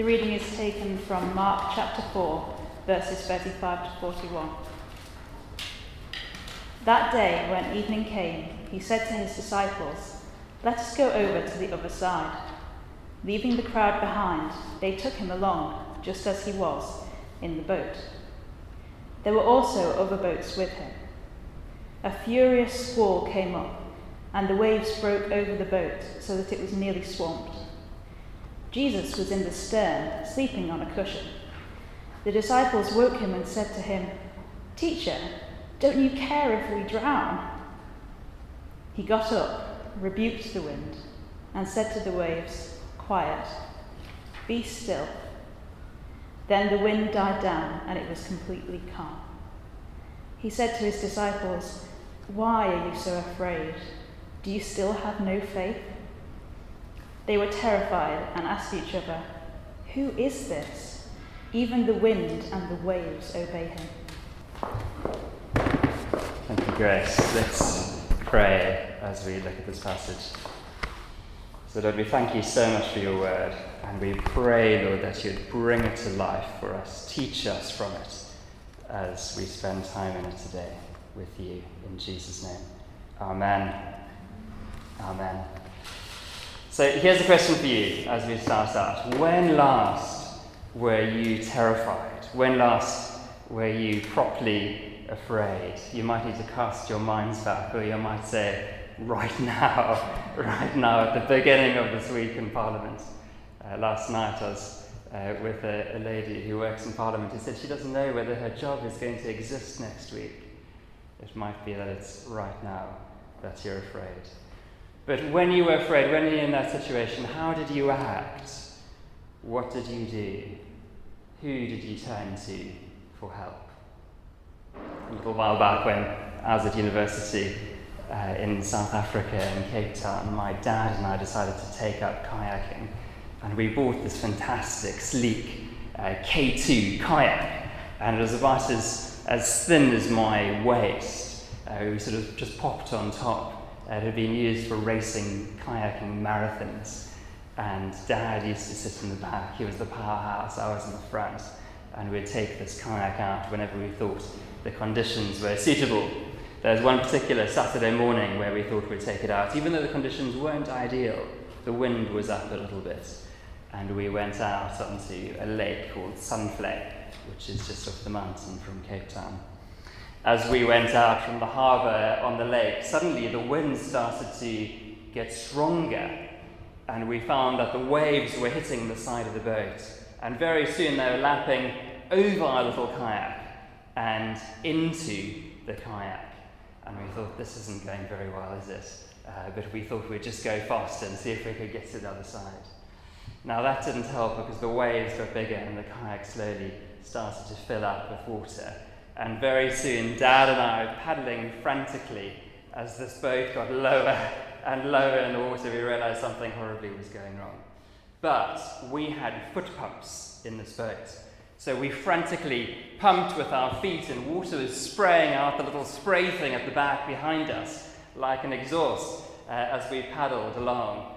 The reading is taken from Mark chapter 4, verses 35 to 41. That day, when evening came, he said to his disciples, Let us go over to the other side. Leaving the crowd behind, they took him along, just as he was, in the boat. There were also other boats with him. A furious squall came up, and the waves broke over the boat so that it was nearly swamped. Jesus was in the stern, sleeping on a cushion. The disciples woke him and said to him, Teacher, don't you care if we drown? He got up, rebuked the wind, and said to the waves, Quiet, be still. Then the wind died down, and it was completely calm. He said to his disciples, Why are you so afraid? Do you still have no faith? They were terrified and asked each other, Who is this? Even the wind and the waves obey him. Thank you, Grace. Let's pray as we look at this passage. So, Lord, we thank you so much for your word, and we pray, Lord, that you'd bring it to life for us. Teach us from it as we spend time in it today with you. In Jesus' name. Amen. Amen. So, here's a question for you as we start out. When last were you terrified? When last were you properly afraid? You might need to cast your minds back, or you might say, right now, right now, at the beginning of this week in Parliament. Uh, last night I was uh, with a, a, lady who works in Parliament who said she doesn't know whether her job is going to exist next week. It might be that it's right now that you're afraid. But when you were afraid, when you're in that situation, how did you act? What did you do? Who did you turn to for help? A little while back when I was at university, uh, in South Africa, in Cape Town, my dad and I decided to take up kayaking. And we bought this fantastic, sleek uh, K2 kayak. And it was about as, as thin as my waist. Uh, we sort of just popped on top. Uh, it had been used for racing kayaking marathons. And dad used to sit in the back. He was the powerhouse, I was in the front. And we'd take this kayak out whenever we thought the conditions were suitable. There was one particular Saturday morning where we thought we'd take it out, even though the conditions weren't ideal. The wind was up a little bit, and we went out onto a lake called Sandvlei, which is just off the mountain from Cape Town. As we went out from the harbour on the lake, suddenly the wind started to get stronger, and we found that the waves were hitting the side of the boat. And very soon they were lapping over our little kayak and into the kayak. And we thought, this isn't going very well, is it? Uh, but we thought we'd just go faster and see if we could get to the other side. Now, that didn't help because the waves got bigger and the kayak slowly started to fill up with water. And very soon, Dad and I were paddling frantically as this boat got lower and lower in the water. We realized something horribly was going wrong. But we had foot pumps in this boat. So we frantically pumped with our feet, and water was spraying out the little spray thing at the back behind us, like an exhaust, uh, as we paddled along.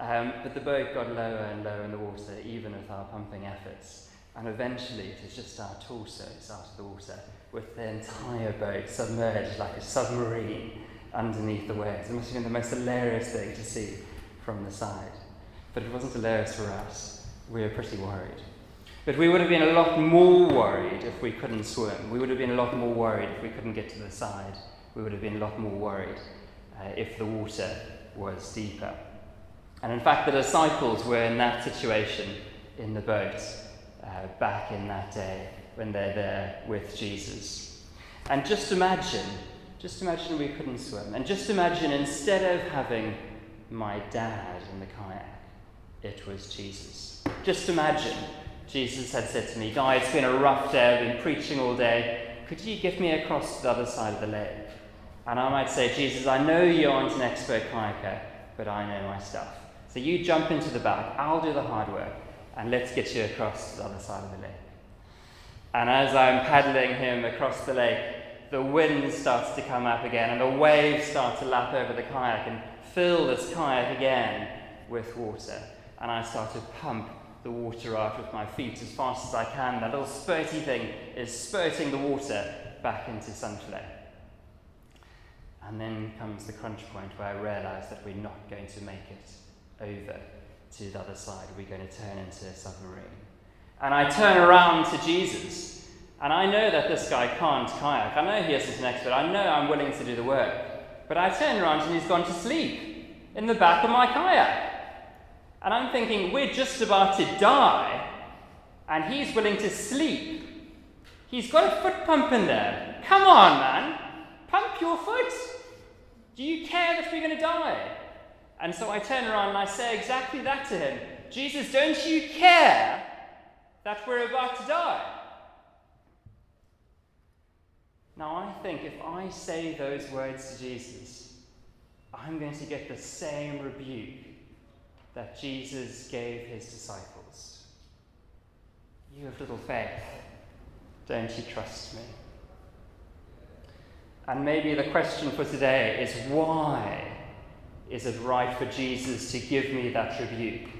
Um, but the boat got lower and lower in the water, even with our pumping efforts. And eventually, it was just our torsos out of the water, with the entire boat submerged like a submarine underneath the waves. It must have been the most hilarious thing to see from the side. But it wasn't hilarious for us. We were pretty worried. But we would have been a lot more worried if we couldn't swim. We would have been a lot more worried if we couldn't get to the side. We would have been a lot more worried uh, if the water was deeper. And in fact, the disciples were in that situation in the boat uh, back in that day when they're there with Jesus. And just imagine, just imagine we couldn't swim. And just imagine instead of having my dad in the kayak, it was Jesus. Just imagine Jesus had said to me, Guy, it's been a rough day, I've been preaching all day. Could you give me across to the other side of the lake? And I might say, Jesus, I know you aren't an expert kayaker, but I know my stuff. So you jump into the back, I'll do the hard work, and let's get you across to the other side of the lake. And as I'm paddling him across the lake, the wind starts to come up again, and the waves start to lap over the kayak and fill this kayak again with water. And I start to pump the water out with my feet as fast as I can. That little spurty thing is spurting the water back into Sandvlei. And then comes the crunch point where I realise that we're not going to make it over to the other side. We're going to turn into a submarine. And I turn around to Jesus, and I know that this guy can't kayak. I know he isn't an expert. I know I'm willing to do the work. But I turn around and he's gone to sleep in the back of my kayak. And I'm thinking, we're just about to die, and he's willing to sleep. He's got a foot pump in there. Come on, man. Pump your foot. Do you care that we're going to die? And so I turn around and I say exactly that to him Jesus, don't you care that we're about to die? Now, I think if I say those words to Jesus, I'm going to get the same rebuke that Jesus gave his disciples. You have little faith. Don't you trust me? And maybe the question for today is why is it right for Jesus to give me that rebuke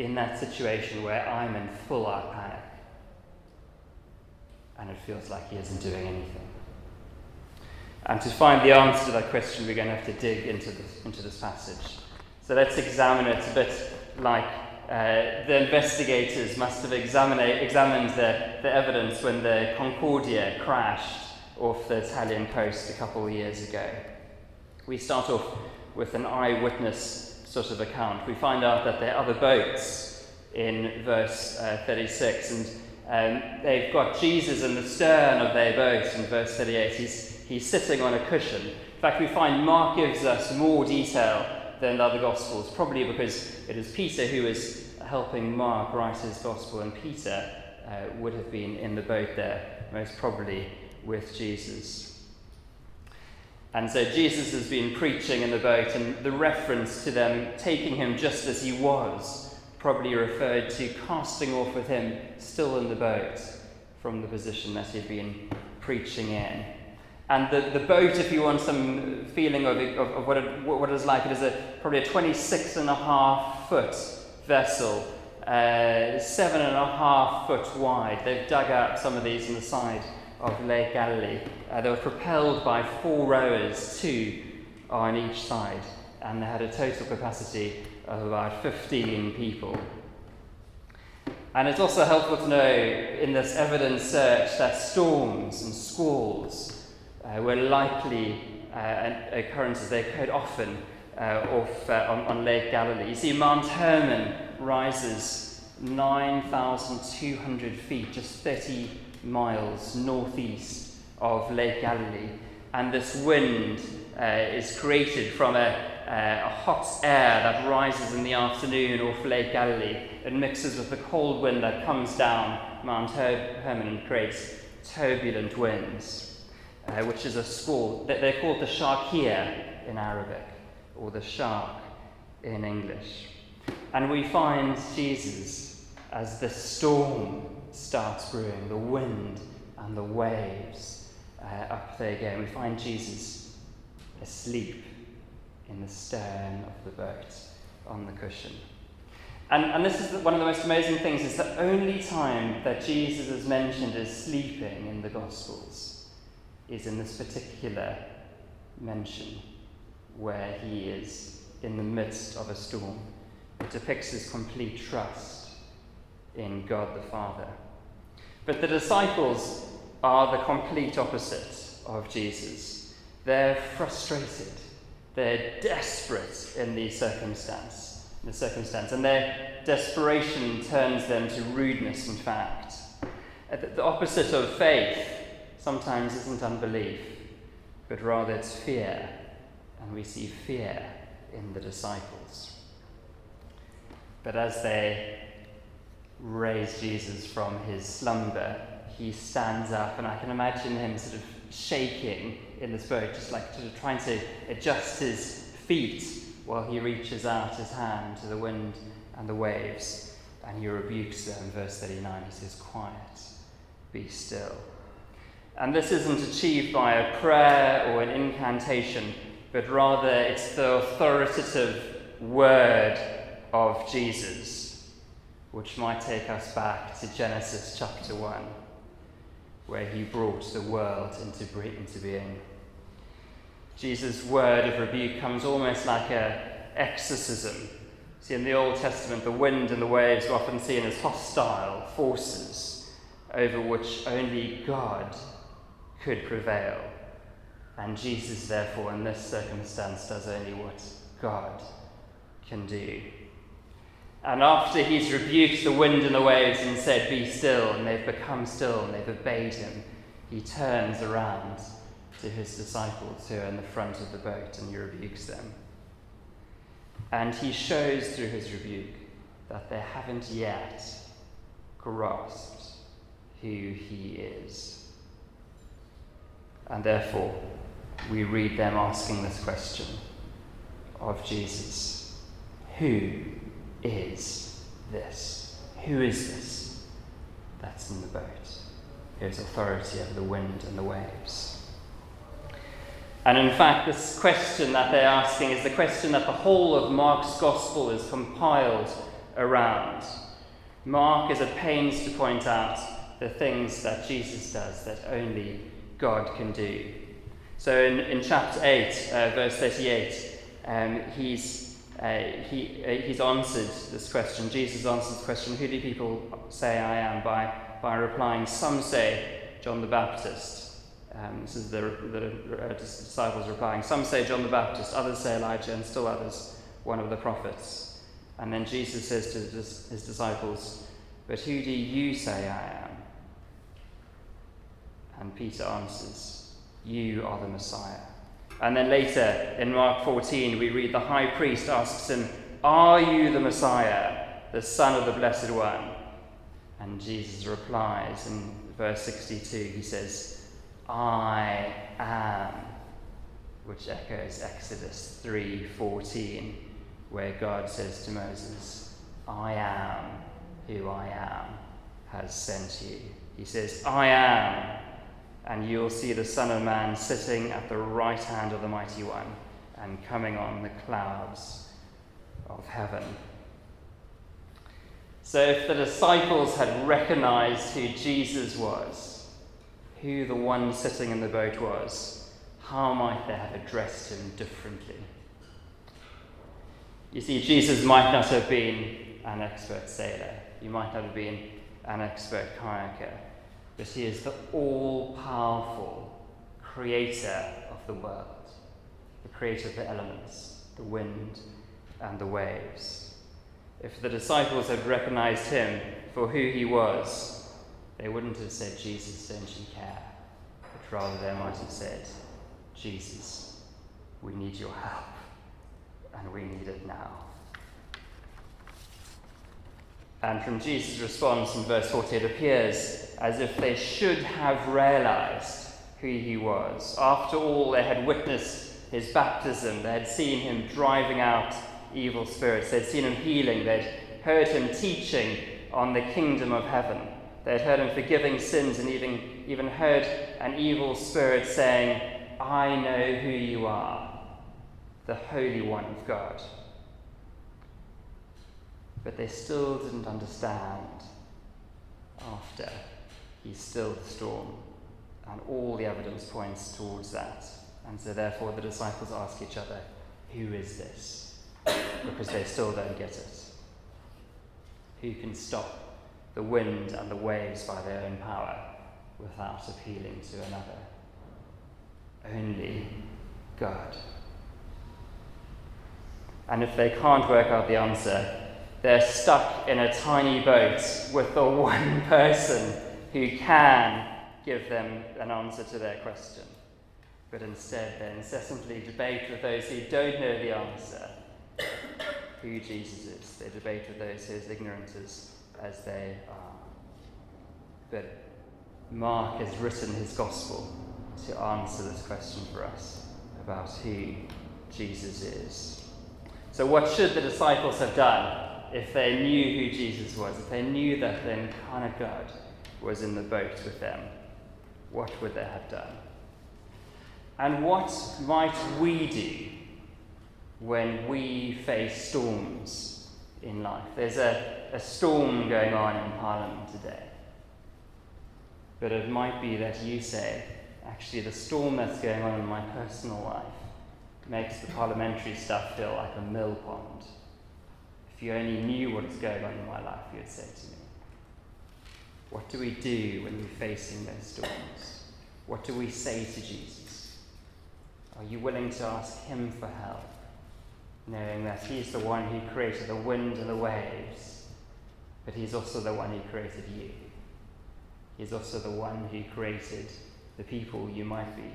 in that situation where I'm in full out panic? And it feels like he isn't doing anything. And to find the answer to that question, we're going to have to dig into this, into this passage. So let's examine it a bit like uh, the investigators must have examined, examined the, the evidence when the Concordia crashed off the Italian coast a couple of years ago. We start off with an eyewitness sort of account. We find out that there are other boats in verse uh, 36, and um, they've got Jesus in the stern of their boat in verse 38. He's, he's sitting on a cushion. In fact, we find Mark gives us more detail than the other Gospels, probably because it is Peter who is helping Mark write his Gospel, and Peter uh, would have been in the boat there, most probably with Jesus. And so Jesus has been preaching in the boat, and the reference to them taking him just as he was probably referred to casting off with him still in the boat from the position that he'd been preaching in. And the, the boat, if you want some feeling of, it, of, of what, it, what it is like, it is a, probably a 26 and a half foot vessel, uh, seven and a half foot wide. They've dug out some of these on the side of Lake Galilee. Uh, they were propelled by four rowers, two on each side, and they had a total capacity of about 15 people. And it's also helpful to know in this evidence search that storms and squalls uh, were likely uh, occurrences. They occurred often uh, off, uh, on, on Lake Galilee. You see, Mount Hermon rises 9,200 feet, just 30 miles northeast of Lake Galilee. And this wind uh, is created from a, uh, a hot air that rises in the afternoon off Lake Galilee. and mixes with the cold wind that comes down Mount Her- Hermon and creates turbulent winds uh, which is a school. They're called the Sharqiya in Arabic, or the shark in English. And we find Jesus as the storm starts brewing, the wind and the waves uh, up there again. We find Jesus asleep in the stern of the boat on the cushion. And, and this is one of the most amazing things, is the only time that Jesus is mentioned as sleeping in the Gospels is in this particular mention where he is in the midst of a storm. It depicts his complete trust in God the Father. But the disciples are the complete opposite of Jesus. They're frustrated. They're desperate in the circumstance, the circumstance, and their desperation turns them to rudeness. In fact, uh, the opposite of faith sometimes isn't unbelief, but rather it's fear. And we see fear in the disciples. But as they raise Jesus from his slumber, he stands up, and I can imagine him sort of shaking in this boat, just like sort of trying to adjust his feet while he reaches out his hand to the wind and the waves. And he rebukes them, verse 39. He says, Quiet, be still. And this isn't achieved by a prayer or an incantation, but rather it's the authoritative word of Jesus which might take us back to Genesis chapter 1, where he brought the world into, being. Jesus' word of rebuke comes almost like an exorcism. See, in the Old Testament, the wind and the waves were often seen as hostile forces over which only God could prevail. And Jesus, therefore, in this circumstance, does only what God can do. And after he's rebuked the wind and the waves and said, Be still, and they've become still and they've obeyed him, he turns around to his disciples who are in the front of the boat and he rebukes them. And he shows through his rebuke that they haven't yet grasped who he is. And therefore, we read them asking this question of Jesus Who is this? Who is this that's in the boat? Who has authority over the wind and the waves? And in fact, this question that they're asking is the question that the whole of Mark's gospel is compiled around. Mark is at pains to point out the things that Jesus does that only God can do. So in, in chapter 8, uh, verse 38, um, he's, uh, he, uh, he's answered this question. Jesus answers the question, Who do people say I am? by, by replying, Some say John the Baptist. Um, this is the, the uh, disciples replying. Some say John the Baptist, others say Elijah, and still others, one of the prophets. And then Jesus says to his disciples, But who do you say I am? And Peter answers, you are the Messiah. And then later in Mark 14, we read the high priest asks him, Are you the Messiah, the Son of the Blessed One? And Jesus replies in verse 62, he says, I am, which echoes Exodus 3:14, where God says to Moses, I am who I am has sent you. He says, I am and you will see the Son of Man sitting at the right hand of the Mighty One and coming on the clouds of heaven. So, if the disciples had recognized who Jesus was, who the one sitting in the boat was, how might they have addressed him differently? You see, Jesus might not have been an expert sailor, he might not have been an expert kayaker but he is the all powerful creator of the world, the creator of the elements, the wind and the waves. If the disciples had recognized him for who he was, they wouldn't have said, Jesus, don't you care? But rather they might have said, Jesus, we need your help, and we need it now. And from Jesus' response in verse 40, it appears as if they should have realized who he was. After all, they had witnessed his baptism, they had seen him driving out evil spirits, they'd seen him healing, they'd heard him teaching on the kingdom of heaven. They had heard him forgiving sins and even, even heard an evil spirit saying, I know who you are, the Holy One of God. But they still didn't understand after he stilled the storm. And all the evidence points towards that. And so, therefore, the disciples ask each other, Who is this? Because they still don't get it. Who can stop the wind and the waves by their own power without appealing to another? Only God. And if they can't work out the answer, they're stuck in a tiny boat with the one person who can give them an answer to their question. But instead, they incessantly debate with those who don't know the answer who Jesus is. They debate with those who as ignorant as they are. But Mark has written his gospel to answer this question for us about who Jesus is. So, what should the disciples have done if they knew who Jesus was, if they knew that the incarnate God was in the boat with them, what would they have done? And what might we do when we face storms in life. There's a, a storm going on in Parliament today. But it might be that you say, actually, the storm that's going on in my personal life makes the parliamentary stuff feel like a mill pond. If you only knew what is going on in my life, you'd say to me, What do we do when we're facing those storms? What do we say to Jesus? Are you willing to ask Him for help, knowing that He's the one who created the wind and the waves, but He's also the one who created you? He's also the one who created the people you might be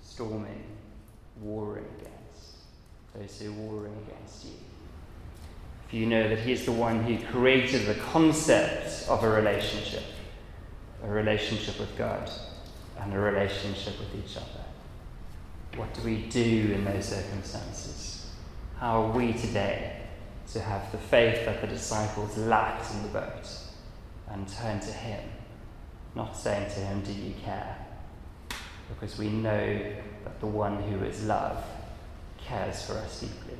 storming, warring against, those who are warring against you. You know that he is the one who created the concept of a relationship, a relationship with God and a relationship with each other. What do we do in those circumstances? How are we today to have the faith that the disciples lacked in the boat and turn to Him? Not saying to Him, Do you care? Because we know that the one who is love cares for us deeply.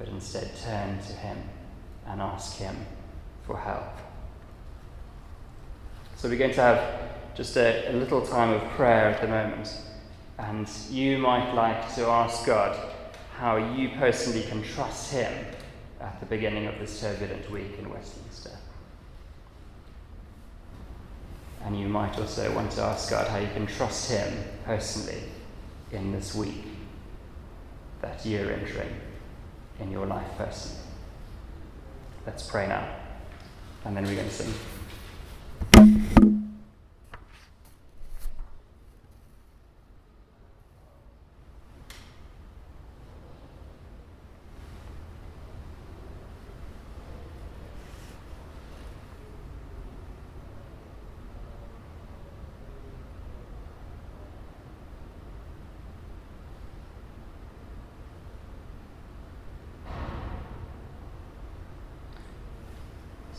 But instead, turn to Him and ask Him for help. So, we're going to have just a, a little time of prayer at the moment. And you might like to ask God how you personally can trust Him at the beginning of this turbulent week in Westminster. And you might also want to ask God how you can trust Him personally in this week that you're entering in your life personally. Let's pray now, and then we're going to sing.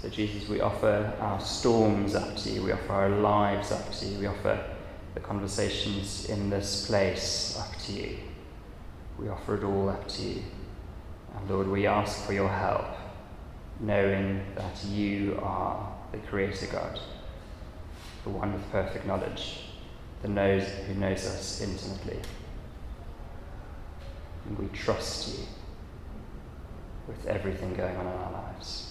So, Jesus, we offer our storms up to you. We offer our lives up to you. We offer the conversations in this place up to you. We offer it all up to you. And Lord, we ask for your help, knowing that you are the Creator God, the one with perfect knowledge, the knows who knows us intimately. And we trust you with everything going on in our lives.